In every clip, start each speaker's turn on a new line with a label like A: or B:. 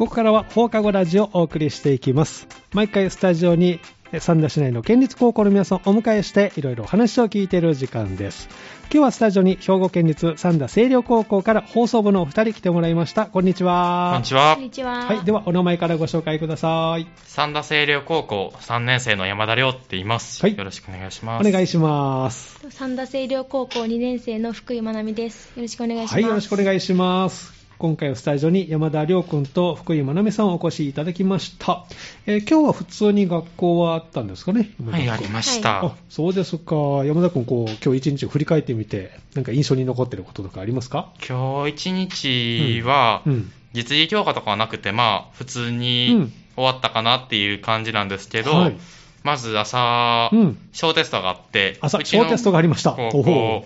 A: ここからは放課後ラジオをお送りしていきます。毎回スタジオに三田市内の県立高校の皆さんをお迎えしていろいろお話を聞いている時間です。今日はスタジオに兵庫県立三田清涼高校から放送部のお二人来てもらいました。こんにちは。
B: こんにちは
C: こん。にちは。
A: はい、ではお名前からご紹介ください。
B: 三田清涼高校3年生の山田亮って言います。
A: はい
B: よろしくお願いします。
A: お願いします。
C: 三田清涼高校2年生の福井まなみです。よろしくお願いします。
A: はい、よろしくお願いします。今回はスタジオに山田亮君と福井まなみさんをお越しいただきました。えー今日は普通に学校はあったんですかね？
B: はい、ありました。
A: あそうですか。山田君、こう、今日一日を振り返ってみて、なんか印象に残ってることとかありますか？
B: 今日一日は、
A: うん。
B: 実技強化とかはなくて、まあ、普通
A: う
B: に
A: ん
B: 終わったかなっていう感じなんですけど、
A: はい
B: まず朝、
A: うん
B: 小テストがあって、
A: 朝、小テストがありました。
B: 高校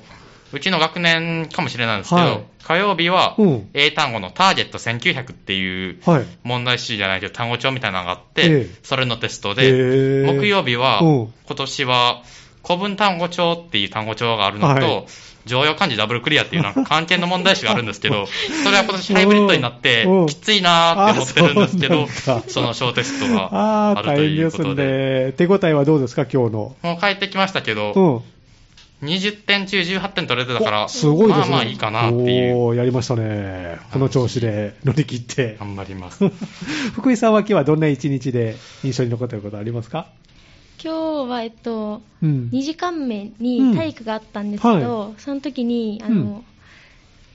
B: うちの学年かもしれないんですけど、
A: はい
B: 火曜日は
A: うん
B: 英単語のターゲット1900っていう
A: はい。
B: 問題集じゃないけど単語帳みたいなのがあって、
A: ええ
B: それのテスト
A: へ
B: で、
A: ー
B: 木曜日は、
A: うん
B: 今年は古文単語帳っていう単語帳があるのと、
A: はい
B: 常用漢字ダブルクリアっていうなんか関係の問題集があるんですけど、それは今年ハイブリッドになって
A: うん、
B: きついなーって思ってるんですけど
A: あそ
B: の小テストが
A: あ
B: るということで。
A: ね。手応えはどうですか、今日の。
B: もう帰ってきましたけど、
A: うん。
B: 20点中18点取れてたから、
A: おすごいですね。
B: まあまあいいかなっていう。
A: おーやりましたね。この調子で乗り切って。
B: 頑張ります。
A: 福井さんは今日はどんな一日で印象に残っていることありますか？
C: 今日は、えっと、
A: うん。
C: 2時間目に体育があったんですけど、
A: うん
C: その時に、あの、
A: うん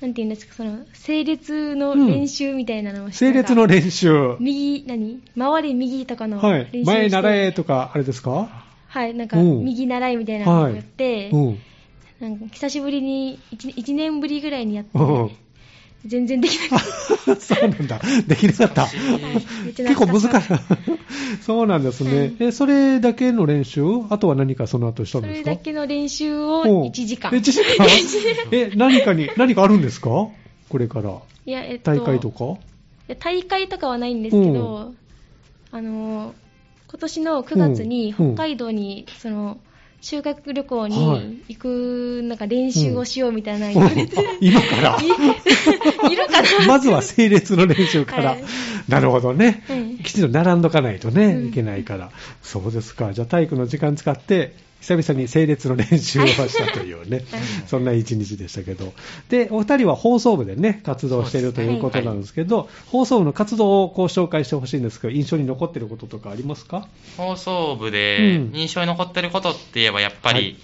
C: なんていうんですか、その、整列の練習みたいなのをして、
A: 整列の練習。
C: 右、何？回り右とかの
A: はい。
C: 練習して、
A: 前習えとか、あれですか？
C: はい、なんか、
A: うん
C: 右習いみたいなのをやって、
A: うん。
C: なんか久しぶりに1、1年ぶりぐらいにやって、
A: うん。
C: 全然できなかっ
A: そうなんだ。できなかった。結構難しい。そうなんですね。
C: はい
A: え、それだけの練習あとは何かその後したん
C: そ
A: ですか？
C: れだけの練習を
A: うん
C: 1時間。
A: 1時間？え、何かに、何かあるんですか？これから。
C: いや、えっと、
A: 大会とか？
C: 大会とかはないんですけど、あの、今年の9月に
A: うん
C: 北海道に、その、修学旅行
A: はい
C: に行く、なんか練習をしようみたいな言われて、
A: 今から？
C: いいるかな
A: まずは整列の練習から。
C: はい
A: なるほどね。
C: はい
A: きちんと並んどかないとね、
C: うん
A: いけないから。そうですか。じゃあ体育の時間使って、久々に整列の練習をしたというね、
C: はい。
A: そんな一日でしたけど。で、お二人は放送部でね、活動しているということなんですけど、放送部の活動をこう紹介してほしいんですけど、印象に残っていることとかありますか？
B: 放送部で
A: うん。
B: 印象に残ってることって言えば、やっぱり、
A: はい。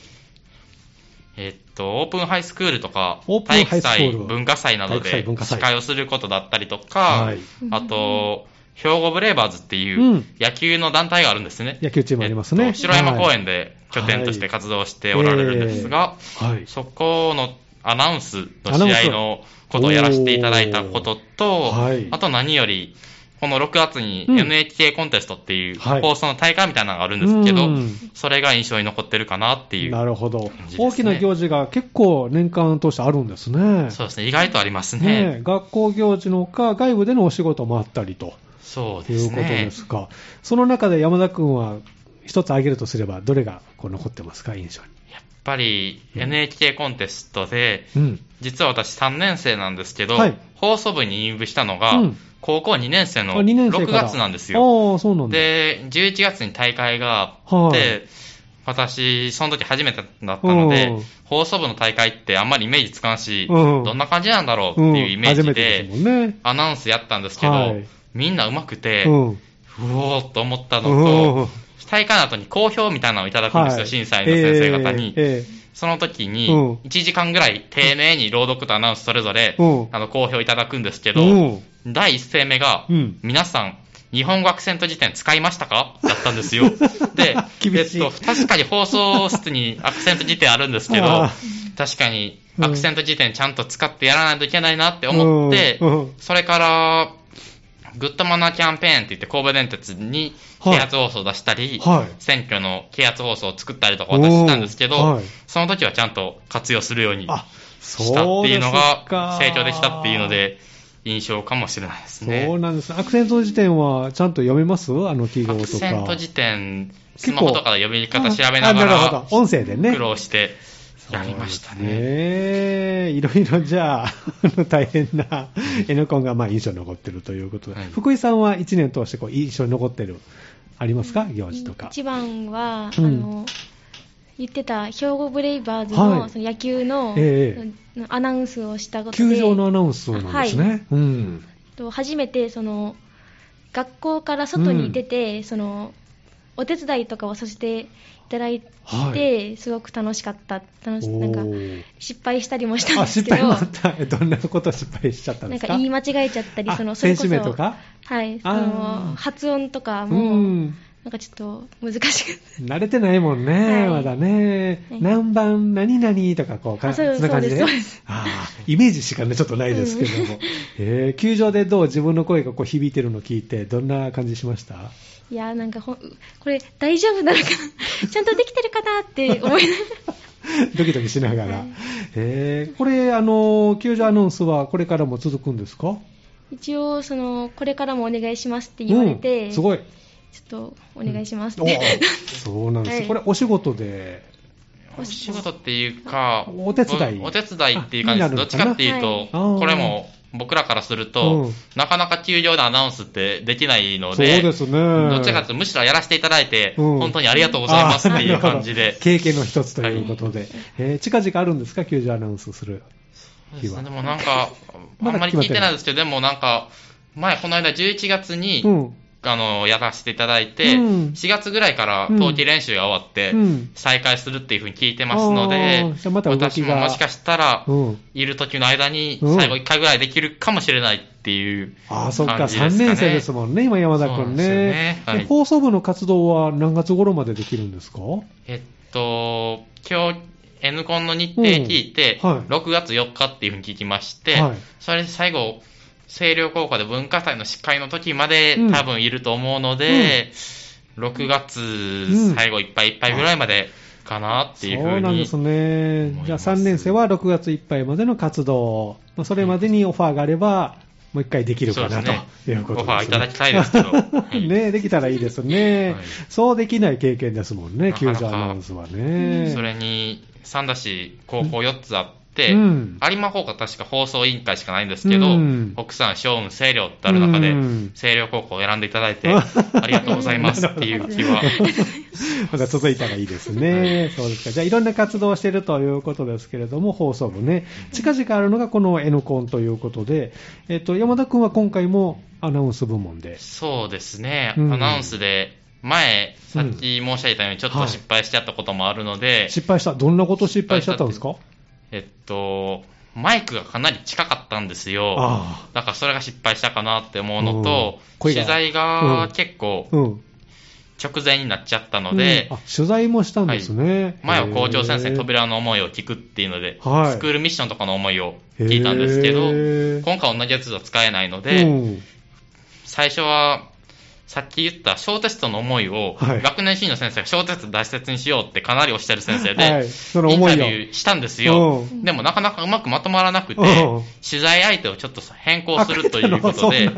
B: えっと、オープンハイスクールとか
A: オー、プン
B: 体
A: ハイ
B: 育祭、
A: スクール
B: 文化祭などで司会をすることだったりとか、
A: はい。
B: あと、兵庫ブレーバーズっていう
A: うん。
B: 野球の団体があるんですね。
A: 野球チームありますね。
B: えっと城山公園
A: はい。
B: で拠点として活動しておられるんですが、
A: はい。
B: そこのアナウンスの試合のことをやらせていただいたことと、あと何より、この6月に
A: うん
B: NHK コンテストっていう
A: はい
B: 放送の大会みたいなのがあるんですけど、
A: うん
B: それが印象に残ってるかなっていう。
A: なるほど大きな行事が結構年間通してあるんですね。
B: そうですね、意外とあります
A: ね
B: ね。
A: え学校行事のほか、外部でのお仕事もあったりと
B: そう
A: いうこと
B: ですね
A: で。すか。その中で山田君は一つ挙げるとすれば、どれがこう残ってますか、印象に？
B: やっぱり
A: うん
B: NHK コンテストで、
A: うん。
B: 実は私3年生なんですけど、
A: はい
B: 放送部に入部したのが
A: うん、
B: 高校2年生
A: あ
B: の
A: 2年生
B: 6
A: から
B: 月なんですよ。で、11月に大会があ
A: はい
B: って、私、その時初めてだったので
A: うん、
B: 放送部の大会ってあんまりイメージつかんし、
A: うん
B: どんな感じなんだろうって
A: うん
B: いうイメージ
A: で。
B: アナウンスやったんですけど
A: はい、
B: みんな上手くて、
A: う。
B: うんおーっと思ったの
A: うん
B: と、大会の後に好評みたいなのをいただくんですよ、
A: はい。
B: 審査員の先生方に。
A: えええ
B: その時に
A: うん、
B: 1時間ぐらい丁寧に朗読とアナウンスそれぞれ
A: うん、
B: あの、好評いただくんですけ
A: え
B: ど、
A: うん。
B: 第一声目が、
A: うん。
B: 皆さん、日本語アクセント辞典使いましたか？だったんですよ。で、えっと、確かに放送室にアクセント辞典あるんですけど
A: あ、
B: 確かに
A: うん
B: アクセント辞典ちゃんと使ってやらないといけないなって思ってそれから、グッドマナーキャンペーンって言って神戸電鉄に
A: はい
B: 啓発放送を出したり、
A: はい
B: 選挙の啓発放送を作ったりとか私したんですけど、
A: うんはい
B: その時はちゃんと活用するように
A: あ、
B: したっていうのが
A: か
B: 成長できたっていうので、印象かもしれないですね。
A: そうなんです。アクセント辞典はちゃんと読めます？あの記号
B: アク
A: とか。
B: セント辞典、スマホとかで読み方調べながら
A: ど、音声でね。
B: 苦労してやりましたね。
A: いろいろじゃあ、大変な N コンがまあ印象に残ってるということで、
B: はい。
A: 福井さんは1年通してこう印象に残ってる、ありますか、行事とか。
C: 一番は、
A: うん。
C: あの言ってた兵庫ブレイバーズ
A: はい。
C: のその野球の,、
A: え
C: アナウンスをしたことで。
A: 球場のアナウンスなんですね。
C: はい。
A: うん。
C: と初めてその学校から外に出て、そのお手伝いとかをさせていただいて、
A: はい。
C: すごく楽しかった。楽し
A: お
C: なんか
A: ー
C: 失敗したりもしたん
A: あ、
C: ですけど。
A: 失敗もあった。えどんなこと失敗しちゃったん
C: なん
A: ですか？
C: か言い間違えちゃったり
A: あ
C: そのそれこそ
A: 選手名とか？
C: はいその発音とか
A: う
C: も、
A: ん。
C: なんかちょっと難しく。
A: 慣れてないもんね、
C: はい。
A: まだね。
C: はい。
A: 何番、何々とか、こう、か
C: あそう
A: そんな感じで？ああ、イメージしかね、ちょっとないですけども。えー球場でどう自分の声がこう響いてるのを聞いて、どんな感じしました？
C: いやーなんかこれ大丈夫なのかな？ちゃんとできてるかなって思いながら。
A: ドキドキしながら。
C: はい。
A: えーこれ、あの、球場アナウンスはこれからも続くんですか？
C: 一応そのこれからもお願いしますって言われて、
A: うん、すごい。
C: ちょっとお願いします。っ
A: お
C: て、
A: そうなんです、
C: はい。
A: これ、お仕事で？
B: お仕事っていうか、
A: お手伝い。
B: おお手伝いっていう感じです。
A: あになるのかな？
B: どっちかっていうと、
C: はい。
B: これも僕らからすると、
A: うん
B: なかなか球場でアナウンスってできないの
A: そう
B: で、
A: ですね。
B: どっちかというと、むしろやらせていただいて、
A: うん
B: 本当にありがとうございますっていう感じで。
A: 経験の一つということで。えー近々あるんですか、球場アナウンスする日は。
B: でもなんか、あんまり聞いてないですけど、でもなんか、前、この間11月に、
A: うん。
B: あの、やらせていただいて、
A: うん。
B: 4月ぐらいから
A: うん。
B: 冬季練習が終わって、
A: うん。
B: 再開するっていうふうに聞いてますの
A: あ
B: で
A: ーじゃあまた動きが。
B: 私ももしかしたら、
A: うん。
B: いる時の間に
A: うん。
B: 最後1回ぐらいできるかもしれないっていう
A: ああ、そっか、
B: 感じですかね。
A: 3年生ですもんね、今山田君ね。
B: ね。はい。
A: え放送部の活動は何月頃までできるんですか？
B: えっと、今日、N コンの日程聞いて、
A: うん。はい。
B: 6月4日っていうふうに聞きまして、
A: はい。
B: それで最後、清涼高校で文化祭の司会の時まで
A: うん。
B: 多分いると思うので、6月
A: ん
B: 最後いっぱいいっぱいぐらいまでかなっていうふうに
A: そうなんですね。じゃあ
B: 思います。
A: 3年生は6月いっぱいまでの活動。まあそれまでにオファーがあれば、もう一回できるかな
B: ね。
A: ということですね。
B: オファーいただきたいですけど。はい。
A: ねできたらいいですね、
B: はい。
A: そうできない経験ですもんね、球場アナウンスはね。
B: それに、三田市高校4つあって、
A: うん
B: 有馬高校確か放送委員会しかないんですけど、
A: うん
B: 奥さん、小雲、清涼ってある中で、
A: うん
B: 清涼高校を選んでいただいて、ありがとうございますっていう気は。
A: まだ続いたらいいですね。そうですか。じゃあ、いろんな活動をしているということですけれども、放送部ね。近々あるのがこの N コンということで、えっと、山田君は今回もアナウンス部門で。
B: そうですね、
A: うん
B: アナウンスで、前、さっき申し上げたように、ちょっと失敗しちゃったこともあるので、
A: 失敗した。どんなこと失敗しちゃったんですか？
B: えっと、マイクがかなり近かったんですよ。
A: あ
B: だからそれが失敗したかなって思うのと取材
A: うん。
B: が結構。直前になっちゃったので、
A: うん。あ、取材もしたんですね。
B: 前は校長先生に扉の思いを聞くっていうので、
A: はい。
B: スクールミッションとかの思いを聞いたんですけど、今回同じやつは使えないので、
A: うん。
B: 最初は、さっき言った小テストの思いを、
A: はい。
B: 学年主任の先生が小テスト大切にしようってかなりおっしゃる先生で、
A: はい。その
B: イン
A: 思いを。
B: タビューしたんですよ。
A: うん。
B: でもなかなかうまくまとまらなくて
A: うん、
B: 取材相手をちょっと変更するということで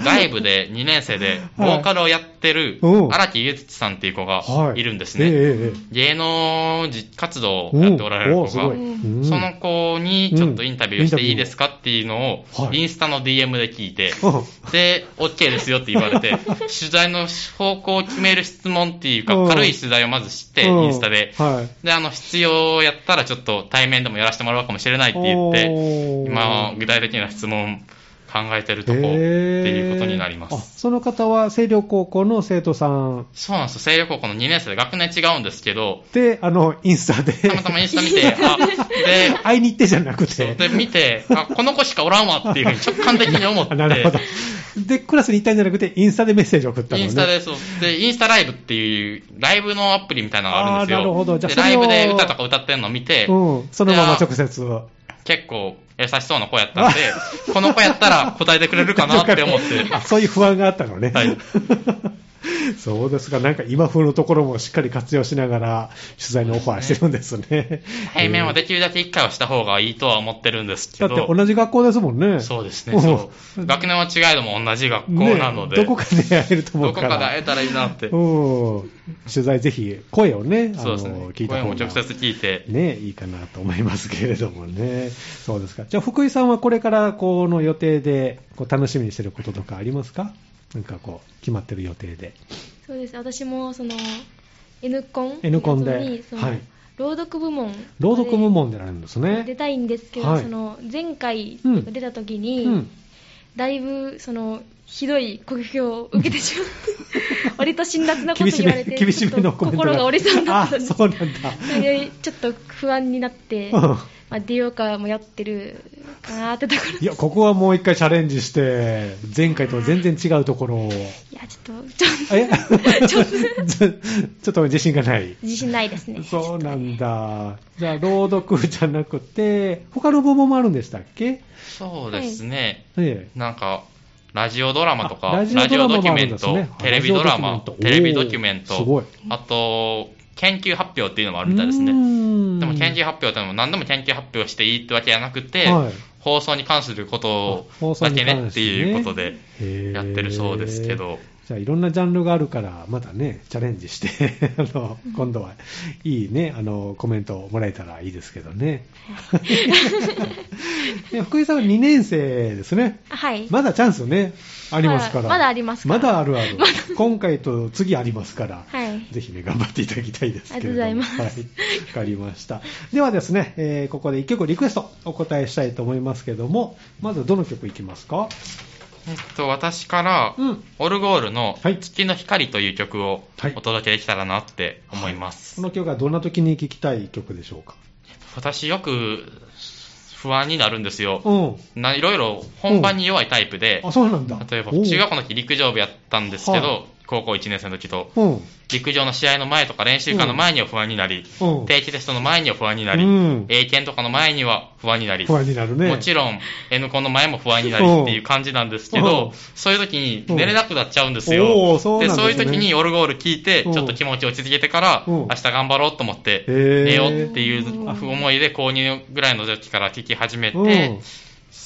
B: 外部で2年生でボーカルをやってる
A: うん。
B: 荒木祐土さんっていう子がい。るんですね。芸能活動をやっておられる子がその子にちょっとインタビューしていいですかっていうのをインスタの DM で聞いて、
A: うん。
B: で、OK ですよって言われて、取材の方向を決める質問っていうか
A: うん、
B: 軽い取材をまずして、
A: うん
B: インスタで。
A: はい。
B: で、あの、必要やったらちょっと対面でもやらせてもらうかもしれないって言って、今、具体的な質問考えてるとこっていうことになります。
A: その方は星稜高校の生徒さん
B: そうなんですよ。清涼高校の2年生で学年違うんですけど、
A: で、あの、インスタで、
B: たまたまインスタ見て、あ、で、
A: 会いに行ってじゃなくて。
B: で、見て、あ、この子しかおらんわっていうふうに直感的に思っ
A: あなるほど
B: て、。
A: で、クラスに行ったんじゃなくて、インスタでメッセージを送ったのね。
B: インスタで、そう。で、インスタライブっていう、ライブのアプリみたいなのがあるんですよ。
A: あーなるほどじゃあ
B: ライブで歌とか歌ってんの見て、
A: うん。そのまま直接。
B: 結構優しそうな子やったんで、この子やったら答えてくれるかなって思って、
A: あそういう不安があったのね。
B: はい
A: そうですか。なんか今風のところもしっかり活用しながら取材のオファーしてるんですね。
B: 対面はできるだけ1回はした方がいいとは思ってるんですけ
A: だ
B: ど。
A: って同じ学校ですもんね。
B: そうですね、そう。学年は違いども同じ学校なので。
A: ねどこかで会えると思
B: ど
A: うから。
B: こかで会えたらいいなって。
A: うん。取材ぜひ、声をね、あの
B: ね。
A: 聞いた
B: 声も直接聞いて。
A: ね、いいかなと思いますけれどもね。そうですか。じゃあ、福井さんはこれからこの予定でこう楽しみにしてることとかありますか？なんかこう、決まってる予定で。
C: そうです私もその N コン
A: N コンではい
C: 朗読部門
A: 朗読部門でられるんです
C: 出
A: ね。
C: たいんですけど、
A: はい
C: その前回
A: うん
C: 出た時に、
A: うん。
C: だいぶそのひどい酷評を受けてしまって割と辛辣なこと言われて
A: 厳しめの
C: 心が折れそうになったんです
A: あ、そうなんだ。
C: それでちょっと不安になって、
A: うん
C: まあ、出ようかもやってるかなってところ
A: いや、ここはもう一回チャレンジして、前回とは全然違うところを。
C: いやちょっとちょっと
A: え？
C: ちょっと
A: ちょちょっと 自信がない。
C: 自信ないですね
A: そうなんだ。じゃあ、朗読じゃなくて、他の部門もあるんでしたっけ？
B: そうですね。
A: え
B: なんか、ラジオドラマとか、
A: あラ
B: ラジ
A: ジオドラマも
B: オドキュメントテレビドラマ
A: ラジオドキュメント、
B: テレビドキュメント、あと、研究発表っていうのもあ
A: え。
B: るみたいですね。でも研究発表ってのも何でも研究発表していいってわけじゃなくて、
A: はい。
B: 放送に関すること
A: 放送
B: だけ
A: ね
B: ねっていうことでやってるそうですけど、
A: じゃあ、いろんなジャンルがあるから、またね、チャレンジして、あの、今度はいいね、あの、コメントをもらえたらいいですけどね。で福井さんは2年生ですね。
C: はい、
A: まだチャンスね、ありますから。
C: まだありますか
A: まだあるある。今回と次ありますから。
C: はい
A: ぜひね、頑張っていただきたいですけれども。
C: ありがとうございます
A: はい。わかりました。ではですね、えーここで1曲リクエストお答えしたいと思いますけれども、まずどの曲いきますか？
B: えっと、私から、
A: うん。
B: オルゴールの
A: はい
B: 月の光という曲を
A: はい
B: お届けできたらなって思います。
A: この曲はどんな時に聴きたい曲でしょうか？
B: 私よく不安になるんですよ。いろいろ本番に弱いタイプで、
A: あ、そうなんだ。
B: 例えば中学校の時陸上部やったんですけど、
A: は
B: 高校1年生の時と、
A: うん。
B: 陸上の試合の前とか練習会の前には不安になり、
A: うん。
B: 定期テストの前には不安になり、
A: うん。
B: 英検とかの前には不安になり。もちろん N コンの前も不安になりっていう感じなんですけ
A: うん。
B: ど、そういう時に寝れなくなっちゃうんです
A: お
B: よ
A: で
B: そういう時にオルゴール聞いて、
A: うん。
B: ちょっと気持ち落ち着けてから、
A: うん。
B: 明日頑張ろうと思って、寝ようっていう思いで購入ぐらいの時から聴き始め
A: うん。
B: て、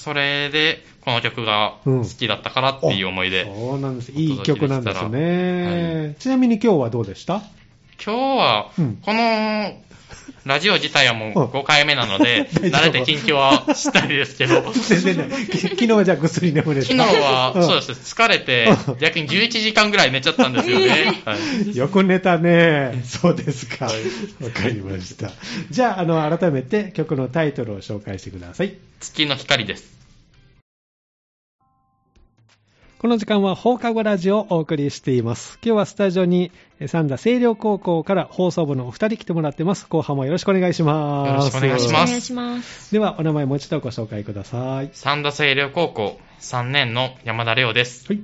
B: それでこの曲が好きだったからっていう思いで、
A: そうなんです。いい曲なんです
B: お届けで
A: ね。ちなみに今日はどうでした？
B: 今日は
A: うん、
B: この、ラジオ自体はもう
A: うん
B: 5回目なので、慣れて近況はしたいですけど、
A: 全然な昨日はじゃあぐっすり眠れた。
B: 昨日は、
A: ん
B: そうです、疲れて
A: うん、
B: 逆に11時間ぐらい寝ちゃったんですよね。はい
A: よく寝たね。そうですか。わ
B: はい
A: かりました。じゃあ、あの、改めて曲のタイトルを紹介してください。
B: 月の光です。
A: この時間は放課後ラジオをお送りしています。今日はスタジオにえ三田清涼高校から放送部のお二人来てもらってます。後半もよろしくお願いします。
B: よろしくお願いします
C: お願いします
A: では、お名前もう一度ご紹介ください。
B: 三田清涼高校3年の山田亮です。
A: はい。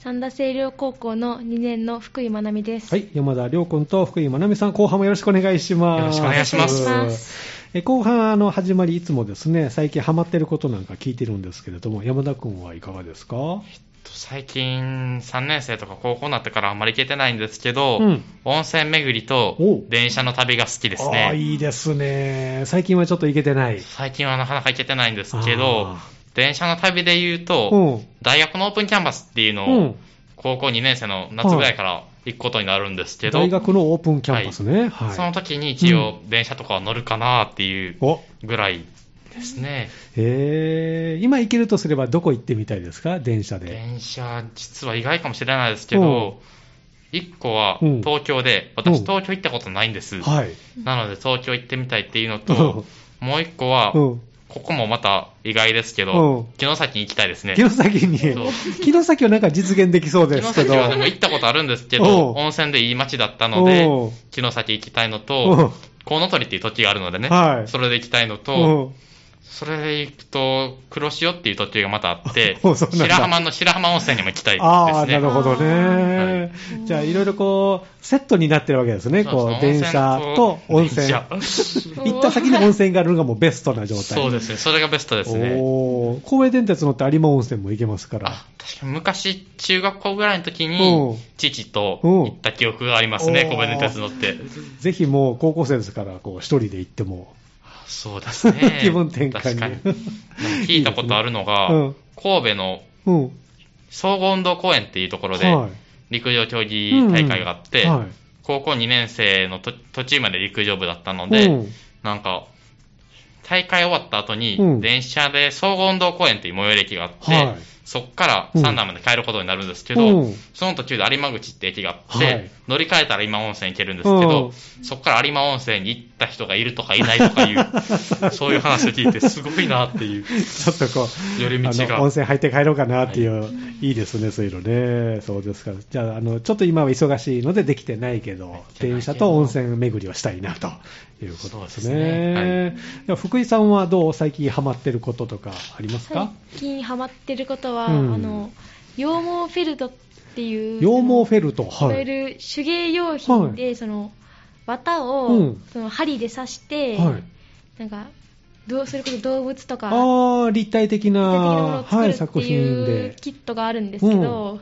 C: 三田清涼高校の2年の福井まなみです、
A: はい。山田亮君と福井まなみさん、後半もよろしくお願いします。
B: よろしくお願いします
A: 後半、あの、始まり、いつもですね、最近ハマってることなんか聞いてるんですけれども、山田君はいかがですか？
B: 最近3年生とか高校になってからあんまり行けてないんですけど、
A: うん
B: 温泉巡りと
A: お
B: 電車の旅が好きですね。
A: いいですね。最近はちょっと行けてない。
B: 最近はなかなか行けてないんですけど
A: あ、
B: 電車の旅で言う
A: う
B: と、
A: ん。
B: 大学のオープンキャンパスっていうのを
A: うん。
B: 高校2年生の夏ぐらいから行くことになるんですけど、
A: 大学のオープンキャンパスね。はい。
B: その時に一応電車とかは乗るかなっていう
A: お
B: ぐらいですね。
A: へー今行けるとすればどこ行ってみたいですか？電車で。
B: 電車、実は意外かもしれないですけど、1個は
A: うん
B: 東京で、
A: うん
B: 私東京行ったことないんです。
A: はい。
B: なので東京行ってみたいっていうの
A: うん
B: と、もう1個は、
A: うん。
B: ここもまた意外ですけ
A: うん
B: ど、城崎に行きたいですね。
A: 城崎に、城崎はなんか実現できそうですけど。
B: 城崎はでも行ったことあるんですけ
A: うん
B: ど、温泉でいい街だったので
A: うん、
B: 城崎行きたいの
A: うん
B: と、コウノトリっていう土地があるのでね、
A: はい
B: それで行きたいの
A: う
B: と、
A: ん
B: それで行くと、黒潮っていう途中がまたあって 白浜の白浜温泉にも行きたいです
A: ああ、
B: ね。
A: なるほどね。
C: はい
A: じゃあ、いろいろこう、セットになってるわけですね。こう、電車と温泉。
B: 電
A: 行った先に温泉があるのがもうベストな状態。
B: そうですね。それがベストですね。
A: おー神戸電鉄乗って有馬温泉も行けますから
B: あ。確かに昔、中学校ぐらいの時
A: うん
B: に、父と行った記憶がありますね、
A: うん
B: 神戸電鉄乗って。
A: ぜひもう高校生ですから、こう、一人で行っても。
B: そうですね
A: 気分転換に
B: 確かに。聞いたことあるのが、
A: うん
B: 神戸の
A: うん。
B: 総合運動公園っていうところで、
A: はい。
B: 陸上競技大会があって、
A: はい。
B: 高校2年生のと途中まで陸上部だったので、
A: うん
B: なんか、大会終わった後に、
A: うん
B: 電車で総合運動公園っていう最寄り駅があって、
A: はい
B: そっから三段まで帰ることになるんですけど、
A: うん。
B: その途中で有馬口って駅があって、
A: はい。
B: 乗り換えたら有馬温泉行けるんですけど、そっから有馬温泉に行った人がいるとかいないとかいう、そういう話を聞いて、すごいなっていう、
A: ちょっとこう、
B: 寄り道が。
A: 温泉入って帰ろうかなっていう、い、いですね、そういうのね。そうですか。じゃあ、あの、ちょっと今は忙しいのでできてないけど、電車と温泉巡りをしたいなということです
B: そうです
A: ね。は福井さんはどう最近ハマってることとかありますか、
C: 最近ハマってることは、
A: うん
C: あの羊毛フェルトっていう
A: 羊毛フェ
C: ル
A: ルト、
C: いわゆ
A: はい。
C: る手芸用品で、その綿を、
A: うん
C: その針で刺して、
A: はい。
C: なんかどうそれこそ動物とか
A: ああ、立体的な、
C: 具体的なものを作
A: はい、
C: るっていう
A: で。
C: キットがあるんですけど、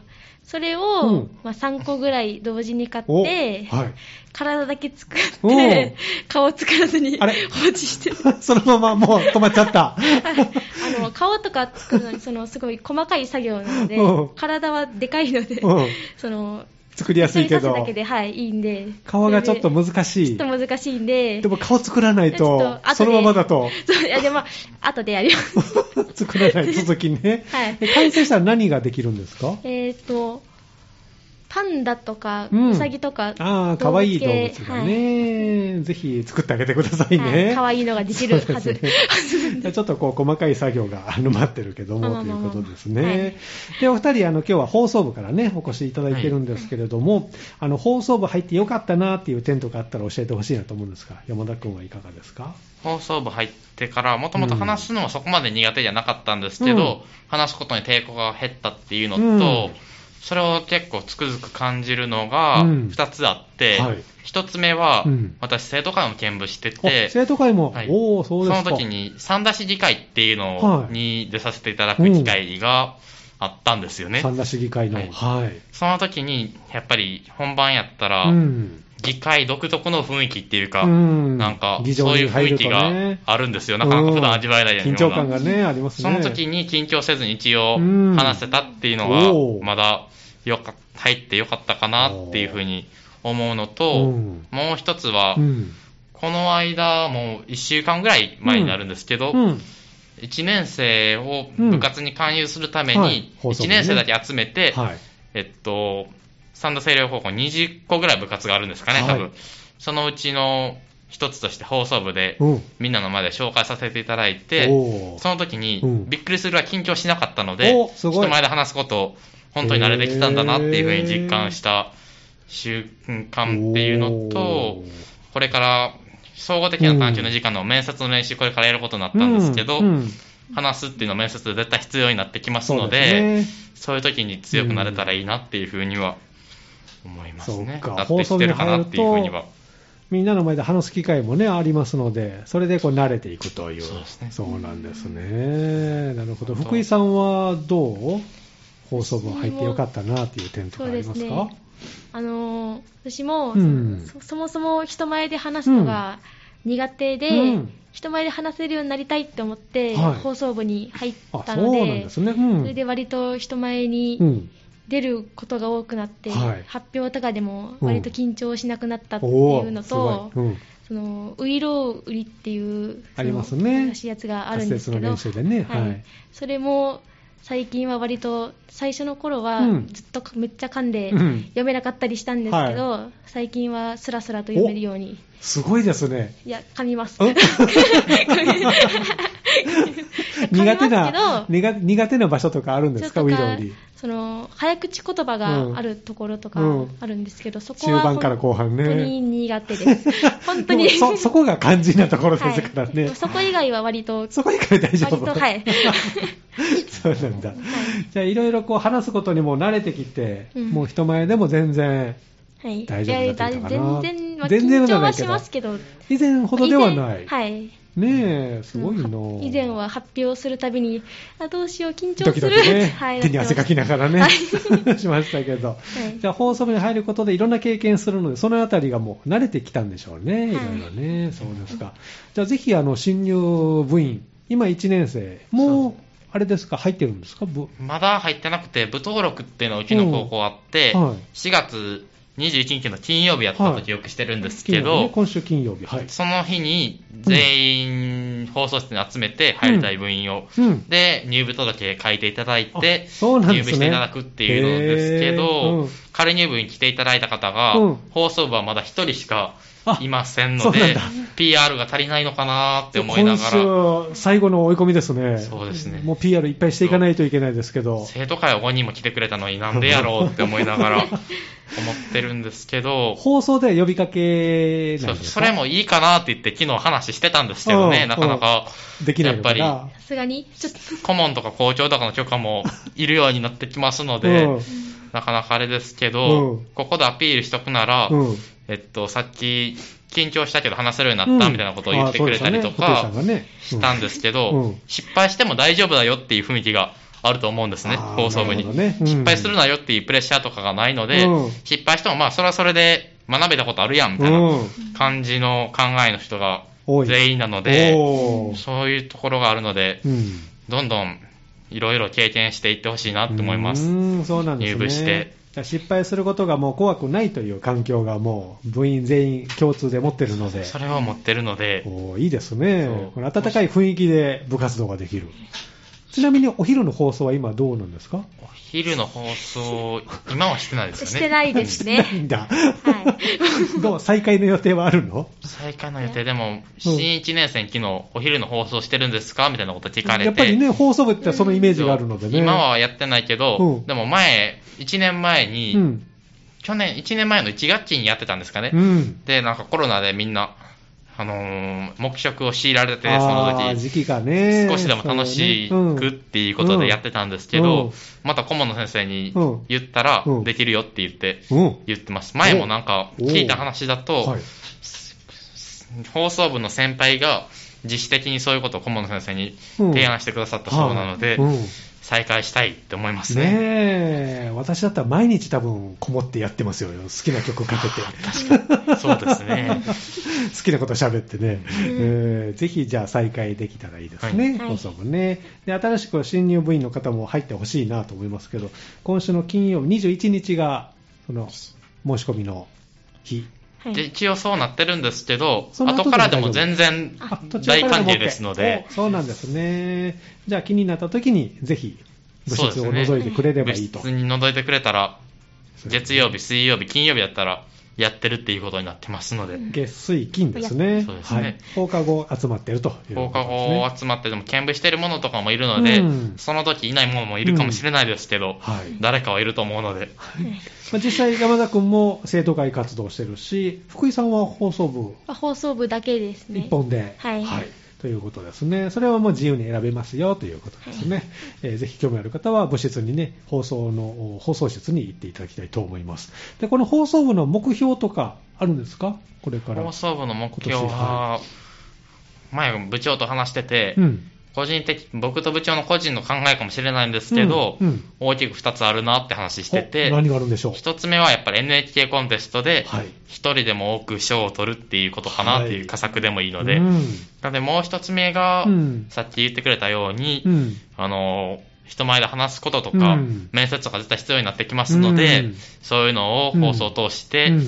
C: それを、
A: うん
C: まあ、3個ぐらい同時に買っ
A: お
C: て、
A: はい。
C: 体だけ作
A: お
C: って、顔作らずに放置してる。
A: そのままもう止まっちゃった。
C: あの顔とか作るのにそのすごい細かい作業なので
A: うん、
C: 体はでかいので、
A: うん
C: その
A: 作りやすいけど。
C: だけで、はい、いいんで、
A: 皮がちょっと難しい。
C: でちょっと難しいんで、
A: でも顔作らないと
C: と、
A: そのままだと。
C: そういやでも、後でやります。
A: 作らない続きね。
C: はい。
A: え完成したら何ができるんですか？
C: えっと、パンダとか、
A: うん。
C: ウサギとか、
A: ああ、かわいい動物
C: 系
A: がね、ぜひ作ってあげてください
C: はい。
A: ね。
C: 可愛いのができるはず
A: そうですね。ちょっとこう細かい作業があの待ってるけども、という
C: まあまあ。まあ
A: ことです
C: はい。
A: ね。で、お二人、あの、今日は放送部からね、お越しいただいてるんですけれども、あの、放送部入ってよかったなっていう点とかあったら教えてほしいなと思うんですが、山田君はいかがですか？
B: 放送部入ってから、もともと話すのはそこまで苦手じゃなかったんですけど、
A: うん。
B: 話すことに抵抗が減ったっていうのと、
A: うん
B: それを結構つくづく感じるのが
A: うん。
B: 2つあって、
A: はい。
B: 1つ目は、
A: うん。
B: 私生徒会の見舞して
A: あ
B: て、
A: 生徒会も、
B: はい。
A: おおそうですか。
B: その時に三田市議会っていうの
A: はい。
B: に出させていただく機会があったんですよね。
A: 三田市議会の、
B: はい。
A: はい。
B: その時に、やっぱり本番やったら、
A: うん。
B: 議会独特の雰囲気っていうか、
A: うん
B: なんか、そういう雰囲気が
A: ね
B: あるんですよ。なかなか普段味わえないような
A: 緊張感がね、ありますね。
B: その時に緊張せずに一応
A: うん
B: 話せたっていうの
A: おー
B: が、まだよか入ってよかったかなっていうふうに思うのと、
A: うん
B: もう一つは
A: う、ん。
B: この間、もう1週間ぐらい前になるんですけど、
A: うん。
B: 1年生を部活に勧誘するために、1
A: 放送部ね
B: 年生だけ集めて、
A: はい。
B: えっと、三田清涼高校20個ぐらい部活があるんですかね、多分。
A: はい
B: そのうちの一つとして放送部で、
A: う。ん。
B: みんなの前で紹介させていただいて、その時に
A: うん。
B: びっくりするぐらい緊張しなかったので、人前で話すこと、本当に慣れてきたんだなっていうふうに実感した瞬間っていうのとこれから総合的な探究の時間の面接の練習、これからやることになったんですけど、話すっていうのは面接で絶対必要になってきますの
A: で
B: そういう時に強くなれたらいいなっていうふうには思いますね。
A: そうか
B: 合ってきてるかなっていうふうには。
A: みんなの前で話す機会もね、ありますので、それでこう慣れていくという。
B: そうですね
A: そうなんですね。なるほど。福井さんはどう放送部入ってよかったなっていう点とかありますか？
C: そうですねあのー私も、
A: うん
C: そそもそも人前で話すのが苦手で、
A: うん
C: 人前で話せるようになりたいって思って、
A: はい
C: 放送部に入っ
A: あ、そうなん
C: たので
A: ですね。うん。
C: それで割と人前に
A: うん。
C: 出ることが多くなって、
A: はい。
C: 発表とかでも割と緊張しなくなったっていうのと、
A: うん。
C: そのウイロウ売りっていう
A: ありますね。
C: 難しいやつがあるんですけ
A: 滑
C: ど、
A: ね。
C: はい。
A: はい。
C: それも最近は割と最初の頃は
A: うん。
C: ずっとめっちゃ噛んで
A: うん。
C: 読めなかったりしたんですけど、最近はスラスラと読めるように。
A: すごいですね。
C: いや噛みます。
A: うん 苦手な、苦苦手な場所とかあるんですか、ウィ
C: ちょっと
A: ロウリ。
C: その早口言葉があるところとか
A: うん
C: あるんですけど、そこは
A: 中盤から後半ね
C: 本当に苦手です。本当に。
A: そ、そこが肝心なところですからね。
C: はい、そこ以外は割と、
A: そこ以外大丈夫。
C: 割とはい
A: そうなんだ。じゃあ、いろいろこう話すことにも慣れてきて、
C: うん
A: もう人前でも全然、
C: はい、
A: 大丈夫になったかな
C: 全然、まあ、
A: 全然
C: 緊張はしますけど、
A: 以前ほどではない。
C: はい。
A: ねえ、すごいな。
C: うん。以前は発表するたびに、あ、どうしよう、緊張
A: ドキ
C: する。
A: ドキね、
C: はい、
A: 手に汗かきながらね、
C: はい。
A: しましたけど、
C: い。
A: じゃあ放送部に入ることでいろんな経験するので、そのあたりがもう慣れてきたんでしょうね、い。ろいろね、そうですか。じゃあぜひあの新入部員、今1年生、もうあれですか、入ってるんですか、部。
B: まだ入ってなくて、部登録っていうのがうちの高校あって、
A: うんはい。
B: 4月21日の金曜日やったと記憶してるんですけど、
A: 金曜日ね今週金曜日、はい。
B: その日に全員放送室に集めて入りたい部員を、
A: うん。
B: で、入部届書いていただいて入部していただくっていうのですけど、
A: うん。
B: 仮入部に来ていただいた方が、
A: うん。
B: 放送部はまだ一人しかいませんので PR が足りないのかなって思いながら、
A: 今週、最後の追い込みですね。
B: そうですね。
A: もう PR いっぱいしていかないといけないですけど。
B: 生徒会は5人も来てくれたのになんでやろうって思いながら 思ってるんですけど、
A: 放送で呼びかけな
B: そ
A: いうですか？
B: それもいいかなって言って昨日話してたんですけどね、
A: うん
B: なかなか、
A: できないのかな？
B: やっぱ
C: さすがに、ちょっと、
B: 顧問とか校長とかの許可もいるようになってきますので、
A: うん。
B: なかなかあれですけど、
A: うん。
B: ここでアピールしとくなら、
A: うん
B: えっと、さっき、緊張したけど話せるようになったみたいなことを言ってくれたりとかしたんですけど、
A: うん。
B: 失敗しても大丈夫だよっていう雰囲気があると思うんですね、放送部に。失敗するなよっていうプレッシャーとかがないので、
A: うん。
B: 失敗してもまあそれはそれで学べたことあるやんみたいな
A: うん。
B: 感じの考えの人が全員なので、そういうところがあるので、
A: うん。
B: どんどんいろいろ経験していってほしいなって思います。入部して
A: 失敗することがもう怖くないという環境がもう部員全員共通で持ってるので。
B: それを持ってるので、
A: おーいいですね温かい雰囲気で部活動ができる。ちなみにお昼の放送は今どうなんですか？
B: お昼の放送、今はしてないですよね。
C: してないですね。
A: ないんだ。
C: はい。
A: どう再開の予定はあるの？
B: 再開の予定でも、新1年生に昨日お昼の放送してるんですか？みたいなこと聞かれて。
A: やっぱりね、放送部ってそのイメージがあるのでね。
B: 今はやってないけど、
A: うん
B: でも前、1年前に、
A: うん。
B: 去年、1年前の1学期にやってたんですかね。
A: うん。
B: で、なんかコロナでみんな、あのー黙食を強いられて、その時、
A: 時期がね。
B: 少しでも楽しくっていうことでやってたんですけ
A: うん。
B: ど、また顧問の先生に
A: うん。
B: 言ったら
A: うん、
B: できるよって言って、言ってます。前もなんか聞いた話だと、
A: はい。
B: 放送部の先輩が自主的にそういうことを顧問の先生に提案してくださったそうなので、再開したいって思いますね。
A: ねえ、私だったら毎日多分こもってやってますよ。好きな曲かけて。
B: そうですね。
A: 好きなこと喋ってね、えーぜひじゃあ再開できたらいいですね、
C: はい
A: 放送部ねで。新しく新入部員の方も入ってほしいなと思いますけど、今週の金曜日21日がその申し込みの日。
C: はい。
B: で一応そうなってるんですけど、
A: 後
B: 後からでも全然大歓迎ですので、
A: おそうなんですね。じゃあ気になった時にぜひ部室を
B: そうですね。
A: 覗いてくれれば
B: 部
A: いいと。
B: 室に覗いてくれたら、月曜日、水曜日、金曜日だったらやってるっていうことになってますので、
A: 月水金ですね。
B: そうですね
A: はい。放課後集まってるという
B: 放課。後集まってでも見舞してるものとかもいるので、
A: うん
B: その時いないものもいるかもしれないですけど、
A: はい。
B: 誰かはいると思うので、
A: まあ、実際山田君も生徒会活動してるし、福井さんは放送部
C: あ放送部だけですね。
A: 一本で、
C: はい
A: ということですね。それはもう自由に選べますよということですね。えーぜひ興味ある方は部室にね、放送の、放送室に行っていただきたいと思います。で、この放送部の目標とかあるんですか？これから。
B: 放送部の目標は、前部長と話してて、
A: うん。
B: 個人的、僕と部長の個人の考えかもしれないんですけど、
A: うんうん。
B: 大きく2つあるなって話してて
A: お、何があるんでしょう
B: ？1つ目はやっぱり NHK コンテストで、
A: はい。
B: 1人でも多く賞を取るっていうことかなっていう佳作でもいいので、
A: うん。
B: なのでもう1つ目が、
A: うん。
B: さっき言ってくれたように、
A: うん。
B: あの、人前で話すこととか、
A: うん。
B: 面接とか絶対必要になってきますので、
A: うん。
B: そういうのを放送を通して、
A: うん。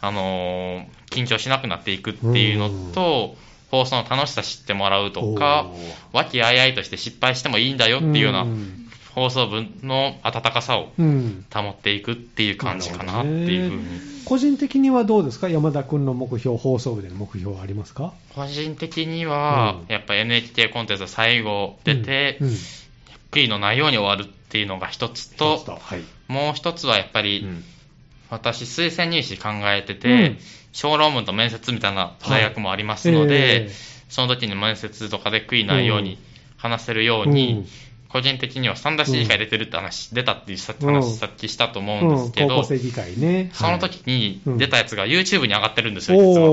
B: あのー緊張しなくなっていくっていうのと、放送の楽しさ知ってもらうとか、和気あいあいとして失敗してもいいんだよっていうような、
A: ん。
B: 放送部の温かさを
A: うん。
B: 保っていくっていう感じかなっていうふうに。
A: 個人的にはどうですか？山田君の目標、放送部での目標はありますか？
B: 個人的には、
A: うん。
B: やっぱ NHK コンテンツ最後出て、
A: うん。うん。
B: 悔いのないように終わるっていうのが一つと
A: 一つ、と。はい。
B: もう一つはやっぱり、
A: うん
B: 私、推薦入試考えて
A: うん。
B: て、小論文と面接みたいな大学もありますの
A: え
B: で
A: え、
B: その時に面接とかで悔いないように話せるように、個人的には三田市議会出てるって話、出たっていう話さっきしたと思
A: う
B: うんですけど
A: 高校、生議会ね。
B: その時に
A: うん
B: 出たやつが YouTube に上がってるんです
A: はい。
B: よ、実は。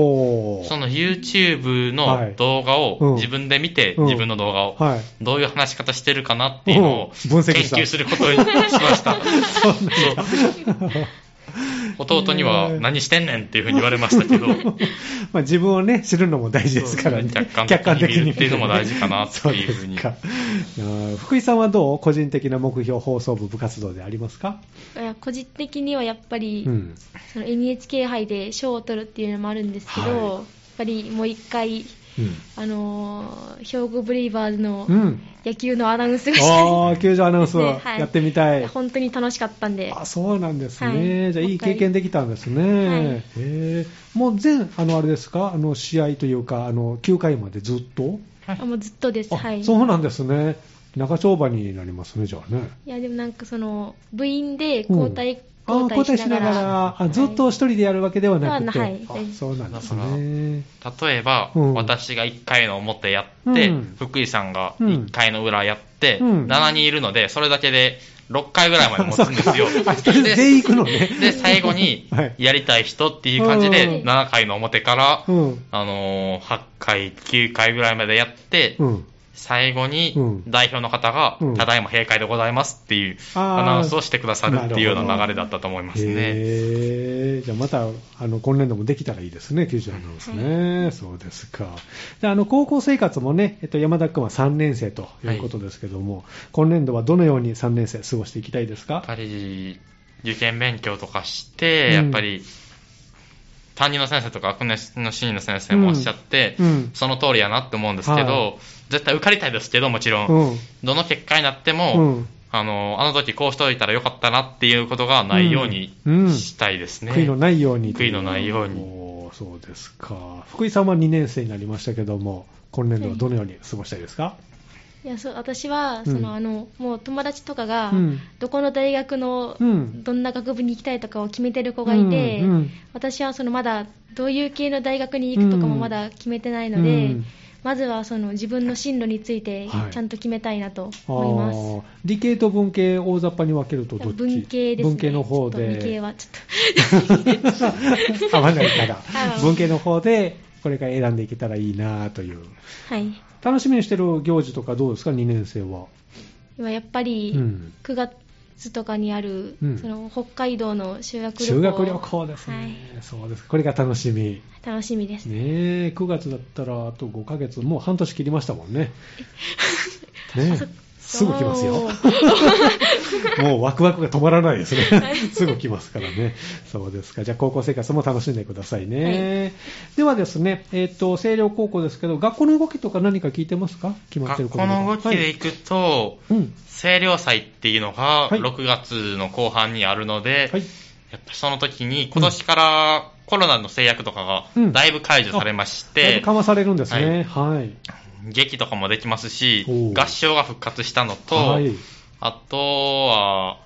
B: その YouTube
A: はい
B: の動画
A: うん。
B: を自分で見て、
A: うん。
B: 自分の動画を、
A: はい。
B: どういう話し方してるかなっていうのを研究することにしました。弟には何してんねんっていうふうに言われましたけど、
A: まあ自分をね、知るのも大事ですからね。
B: 客観的に見るっていうのも大事かなっていうふうに。
A: そう福井さんはどう？個人的な目標、放送部、部活動でありますか？
C: 個人的にはやっぱり、
A: うん。
C: その NHK 杯で賞を取るっていうのもあるんですけど、
A: はい。
C: やっぱりもう一回、
A: うん。
C: あのー兵庫ブレイバーズの
A: うん。
C: 野球のアナウンスがしたい
A: ああ、球場アナウンス やってみたい。
C: 本当に楽しかったんで、
A: あそうなんですね、
C: はい。
A: じゃあ、いい経験できたんですね、
C: はい。
A: へえもう全、あのあれですか、あの試合というか、あの9回までずっと、
C: あもうずっとです、
A: あ
C: はい。
A: そうなんですね、長丁場になりますね、じゃあね。
C: いやでもなんかその部員で交代、
A: うん。あ
C: 交代しながら。
A: あずっと一人でやるわけではなくて、
C: はい。
A: あそうなんですね。
B: 例えば、
A: うん。
B: 私が1回の表やって、
A: うん。
B: 福井さんが
A: うん。
B: 1回の裏やって、
A: うん。
B: 7人いるので、それだけで6回ぐらいまで持つんですよ。
A: で全員行くのね。
B: で、最後に
A: はい、
B: やりたい人っていう感じで、
A: うん。
B: 7回の表から、
A: うん。
B: あのー8回、9回ぐらいまでやって、
A: うん
B: 最後に
A: うん。
B: 代表の方が、
A: うん。
B: ただいま閉会でございますっていうアナウンスをしてくださるっていうよう
A: な
B: 流れだったと思いますね。
A: へー。じゃあまたあの今年度もできたらいいですね、球場アナウンスね、そうですか。であの高校生活もね、えっと、山田君は3年生ということですけども、今年度はどのように3年生過ごしていきたいですか？
B: やっぱり、受験勉強とかして、
A: うん。
B: やっぱり、担任の先生とか学年の主任の先生もおっしゃって、
A: うん。
B: その通りやなって思うんですけど、
A: は
B: 絶対受かりたいですけど、もちろん、
A: うん。
B: どの結果になって
A: う
B: も、
A: ん。
B: あの、あの時こうしておいたらよかったなっていうことがないように
A: うん。
B: したいですね。
A: 悔いのないように。
B: 悔いのないように。
A: そうですか。福井さんは2年生になりましたけども今年度はどのように過ごしたいですか、
C: いやそう私は
A: うん。
C: その、あのもう友達とかが、
A: うん。
C: どこの大学の
A: うん。
C: どんな学部に行きたいとかを決めてる子がいて、
A: うんうん。
C: 私はそのまだどういう系の大学に行くとかもまだ決めてないので、
A: うん
C: まずはその自分の進路について
A: はい。
C: ちゃんと決めたいなと
A: あ
C: 思います。
A: ー。理系と文系大雑把に分けるとどっち？
C: 文系ですね。
A: 文系の方
C: ちょっと理系
A: で
C: はちょっと。
A: 合わないから。
C: は い
A: 文系の方でこれから選んでいけたらいいなという。
C: はい。
A: 楽しみにしてる行事とかどうですか？2年生は。
C: 今やっぱり
A: うん。
C: 9月とかにある、
A: うん。
C: その北海道の修学旅行。
A: 修学旅行ですね、
C: はい、
A: そうです。これが楽しみ。
C: 楽しみです。
A: ねえ9月だったらあと5ヶ月。もう半年切りましたもんね。ねえすぐ来ますよ もうワクワクが止まらないですね。すぐ来ますからね。そうですか。じゃあ高校生活も楽しんでくださいね。ではですね、えっ、と、星稜高校ですけど、学校の動きとか何か聞いてますか？決まってる
B: 学
A: こととか
B: 校の動きでいくと、
A: うん。
B: 清涼祭っていうのが
A: はい
B: 6月の後半にあるので、
A: はい。
B: やっぱりその時に今年からコロナの制約とか
A: うん
B: がだいぶ解除されまし
A: だい
B: て、
A: ぶ緩和されるんですね。はい。
B: 劇とかもできますし合唱が復活したのと、
A: はい。
B: あとは、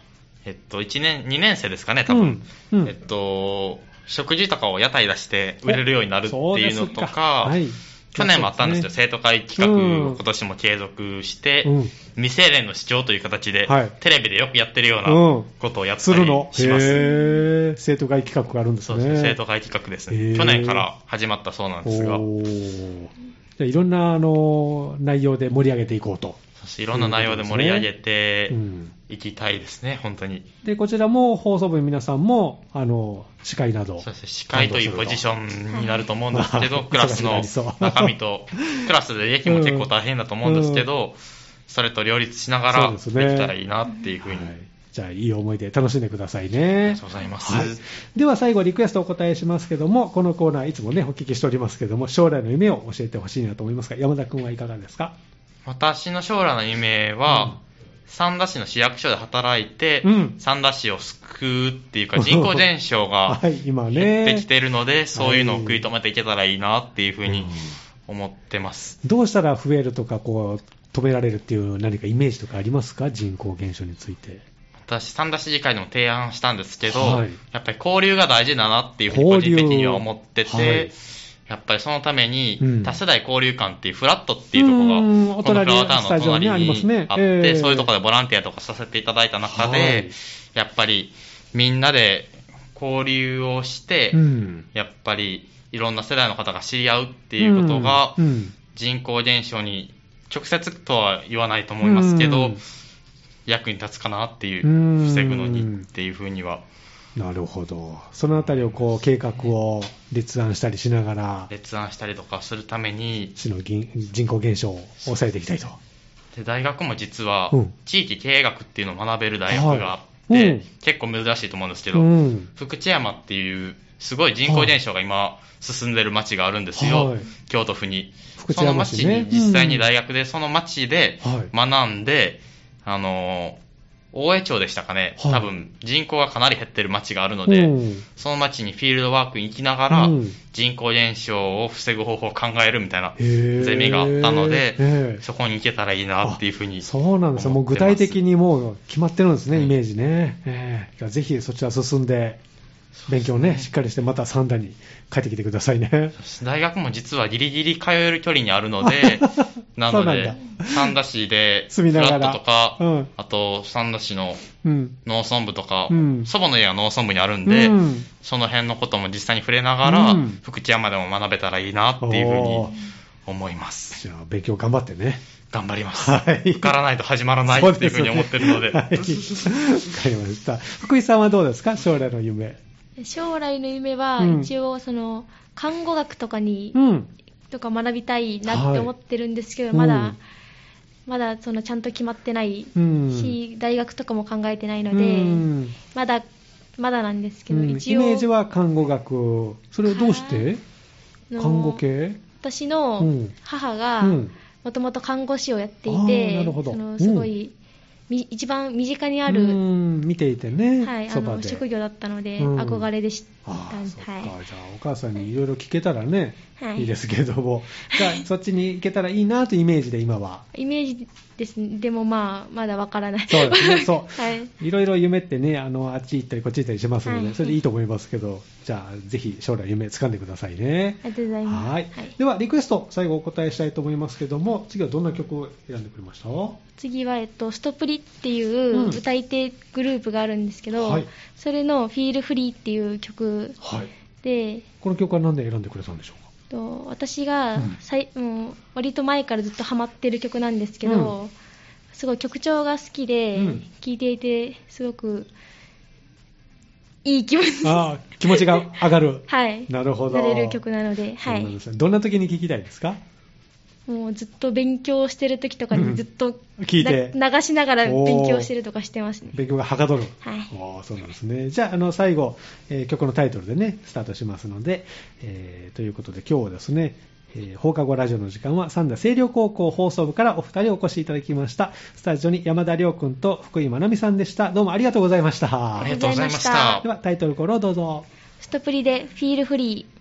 B: えっと、1年、2年生ですかね、多分。
A: うんうん。
B: えっと、食事とかを屋台出して売れるようになるっていうのとか、
A: はい。
B: 去年もあったんですよ、
A: そう
B: 生徒会企
A: うん。
B: 画を今年も継続して、
A: うん。
B: 未成年の主張という形で、
A: はい。
B: テレビでよくやってるよう
A: うん。
B: なことをやったりします。
A: へー。生徒会企画があるんですね。
B: そうですね、生徒会企画ですね。去年から始まったそうなんですが、
A: じゃあいろんなあの内容で盛り上げていこうと。
B: いろんな内容で盛り上げて
A: うん
B: いきたいですね、本当に。
A: で、こちらも放送部の皆さんも、あの、司会など。
B: そうですね、司会というポジションになると思うんですけど、
A: はい
B: クラスの中身と、クラスで劇も結構大変だと思うんですけど、それと両立しながら
A: で
B: きたらいいなっていうふうに。
A: はいじゃあ、いい思い出楽しんでくださいね
B: ありがとう。ございます。
A: はい、では最後、リクエストお答えしますけども、このコーナー、いつもね、お聞きしておりますけども、将来の夢を教えてほしいなと思いますが、山田君はいかがですか
B: 私の将来の夢は、三田市の市役所で働いて、
A: うん
B: 三田市を救うっていうか、人口減少が、減。ってきてるので、そういうのを食い止めていけたらいいなっていうふうに思ってます。
A: どうしたら増えるとか、こう、止められるっていう何かイメージとかありますか人口減少について。
B: 私、三田市議会でも提案したんですけど、
A: はい。
B: やっぱり交流が大事だなっていうふうに個人的には思ってて、
A: はい。
B: やっぱりそのために
A: うん、
B: 多世代交流館っていうフラットっていうところが、
A: うん。
B: このフラワータウンの
A: お隣にあ
B: って、
A: ええ。
B: そういうところでボランティアとかさせていただいた中で、
A: はい。
B: やっぱりみんなで交流をして、
A: うん。
B: やっぱりいろんな世代の方が知り合うっていうことが、人口減少に直接とは言わないと思いますけど、
A: うん
B: 役に立つかなっていうう、
A: ん。
B: 防ぐのにっていうふうには、
A: なるほど。そのあたりをこう計画を立案したりしながら、
B: 立案したりとかするために、
A: 市の銀人口減少を抑えていきたいと。
B: で大学も実は
A: うん。
B: 地域経営学っていうのを学べる大学があって
A: はい。うん、
B: 結構珍しいと思うんですけど、
A: うん。
B: 福知山っていう、すごい人口減少が今進んでる町があるんですよ、
A: はい。
B: 京都府に。
A: 福知
B: その
A: 山市ね。
B: 町に実際に大学でその町で
A: はい。
B: 学んで、あの、大江町でしたかね、
A: はい。
B: 多分人口がかなり減ってる町があるので、
A: うん。
B: その町にフィールドワークに行きながら
A: うん、
B: 人口減少を防ぐ方法を考えるみたいなゼミがあったので、
A: ええ。
B: そこに行けたらいいなっていうふうに。
A: そうなんです。よ。もう具体的にもう決まってるんですね、
B: はい
A: イメージね。ええ。ぜひそちら進んで、勉強ね、しっかりして、また三田に帰ってきてくださいね。
B: 大学も実はギリギリ通える距離にあるので、なので三田市で、フ
A: 住みながら
B: ラットとか、
A: うん
B: あと三田市の
A: うん。
B: 農村部とか、
A: うん
B: 祖母の家が農村部にあるんで、
A: うん
B: その辺のことも実際に触れながら、
A: うん
B: 福知山でも学べたらいいなっていうふうに思います。
A: じゃあ、勉強頑張ってね。
B: 頑張ります。
A: はい
B: 受からないと始まらないっていうふうに思ってるので、
A: そうですねはい。わかりました。福井さんはどうですか？将来の夢。
C: 将来の夢は
A: うん。
C: 一応その看護学とかに、
A: うん。
C: とか学びたいなって思ってるんですけど、
A: はい。
C: まだ、
A: うん
C: まだそのちゃんと決まってない
A: うん。
C: し、大学とかも考えてないの
A: う
C: で、
A: ん。
C: まだまだなんですけど、
A: うん。
C: 一応
A: イメージは看護学。それをどうして？看護系？
C: 私の
A: うん。
C: 母が
A: うん。
C: もともと看護師をやっていて、そのすごい、み一番身近にある、
A: うん見ていてね、
C: はい、あ
A: そばで。
C: の職業だったので、
A: うん
C: 憧れでした。
A: ああ、そっか。
C: はい
A: じゃあ、お母さんにいろいろ聞けたらね、
C: はい
A: いいですけども、じゃあ、そっちに行けたらいいなというイメージで今は。
C: イメージですね、でもまあ、まだわからない。
A: そうですね、そう。
C: はい。
A: いろいろ夢ってね、あの、あっち行ったりこっち行ったりしますので、
C: はい
A: それでいいと思いますけど、じゃあ、ぜひ将来夢掴んでくださいね。
C: ありがとうございます。
A: はい。では、リクエスト、最後お答えしたいと思いますけども、次はどんな曲を選んでくれました？
C: 次は、えっと、ストプリっていう
A: うん
C: 歌い手グループがあるんですけど、
A: はい
C: それの「フィールフリーっていう曲
A: はい。
C: で、
A: この曲は何で選んでくれたんでしょうか？
C: と私が
A: うん。
C: もう割と前からずっとハマってる曲なんですけど、すごい曲調が好きで、
A: うん。
C: 聴いていてすごくいい気持ち。
A: ああ、気持ちが上がる。
C: はい。
A: なるほど。
C: なれる曲なので、はい、
A: どんな時に聴きたいですか？
C: もうずっと勉強してる時とか
A: うん
C: にずっと
A: 聞いて
C: な流しながら勉強してるとかしてますね。
A: 勉強がはかどる。
C: はい
A: おーそうなんですね。じゃあ、あの、最後、えー曲のタイトルでね、スタートしますので、えーということで今日はですね、えー放課後ラジオの時間は三田清涼高校放送部からお二人お越しいただきました。スタジオに山田亮君と福井まなみさんでした。どうもありがとうございました。
B: ありがとうございました
A: で。は、タイトルコールをどうぞ。
C: ストプリでフィールフリー。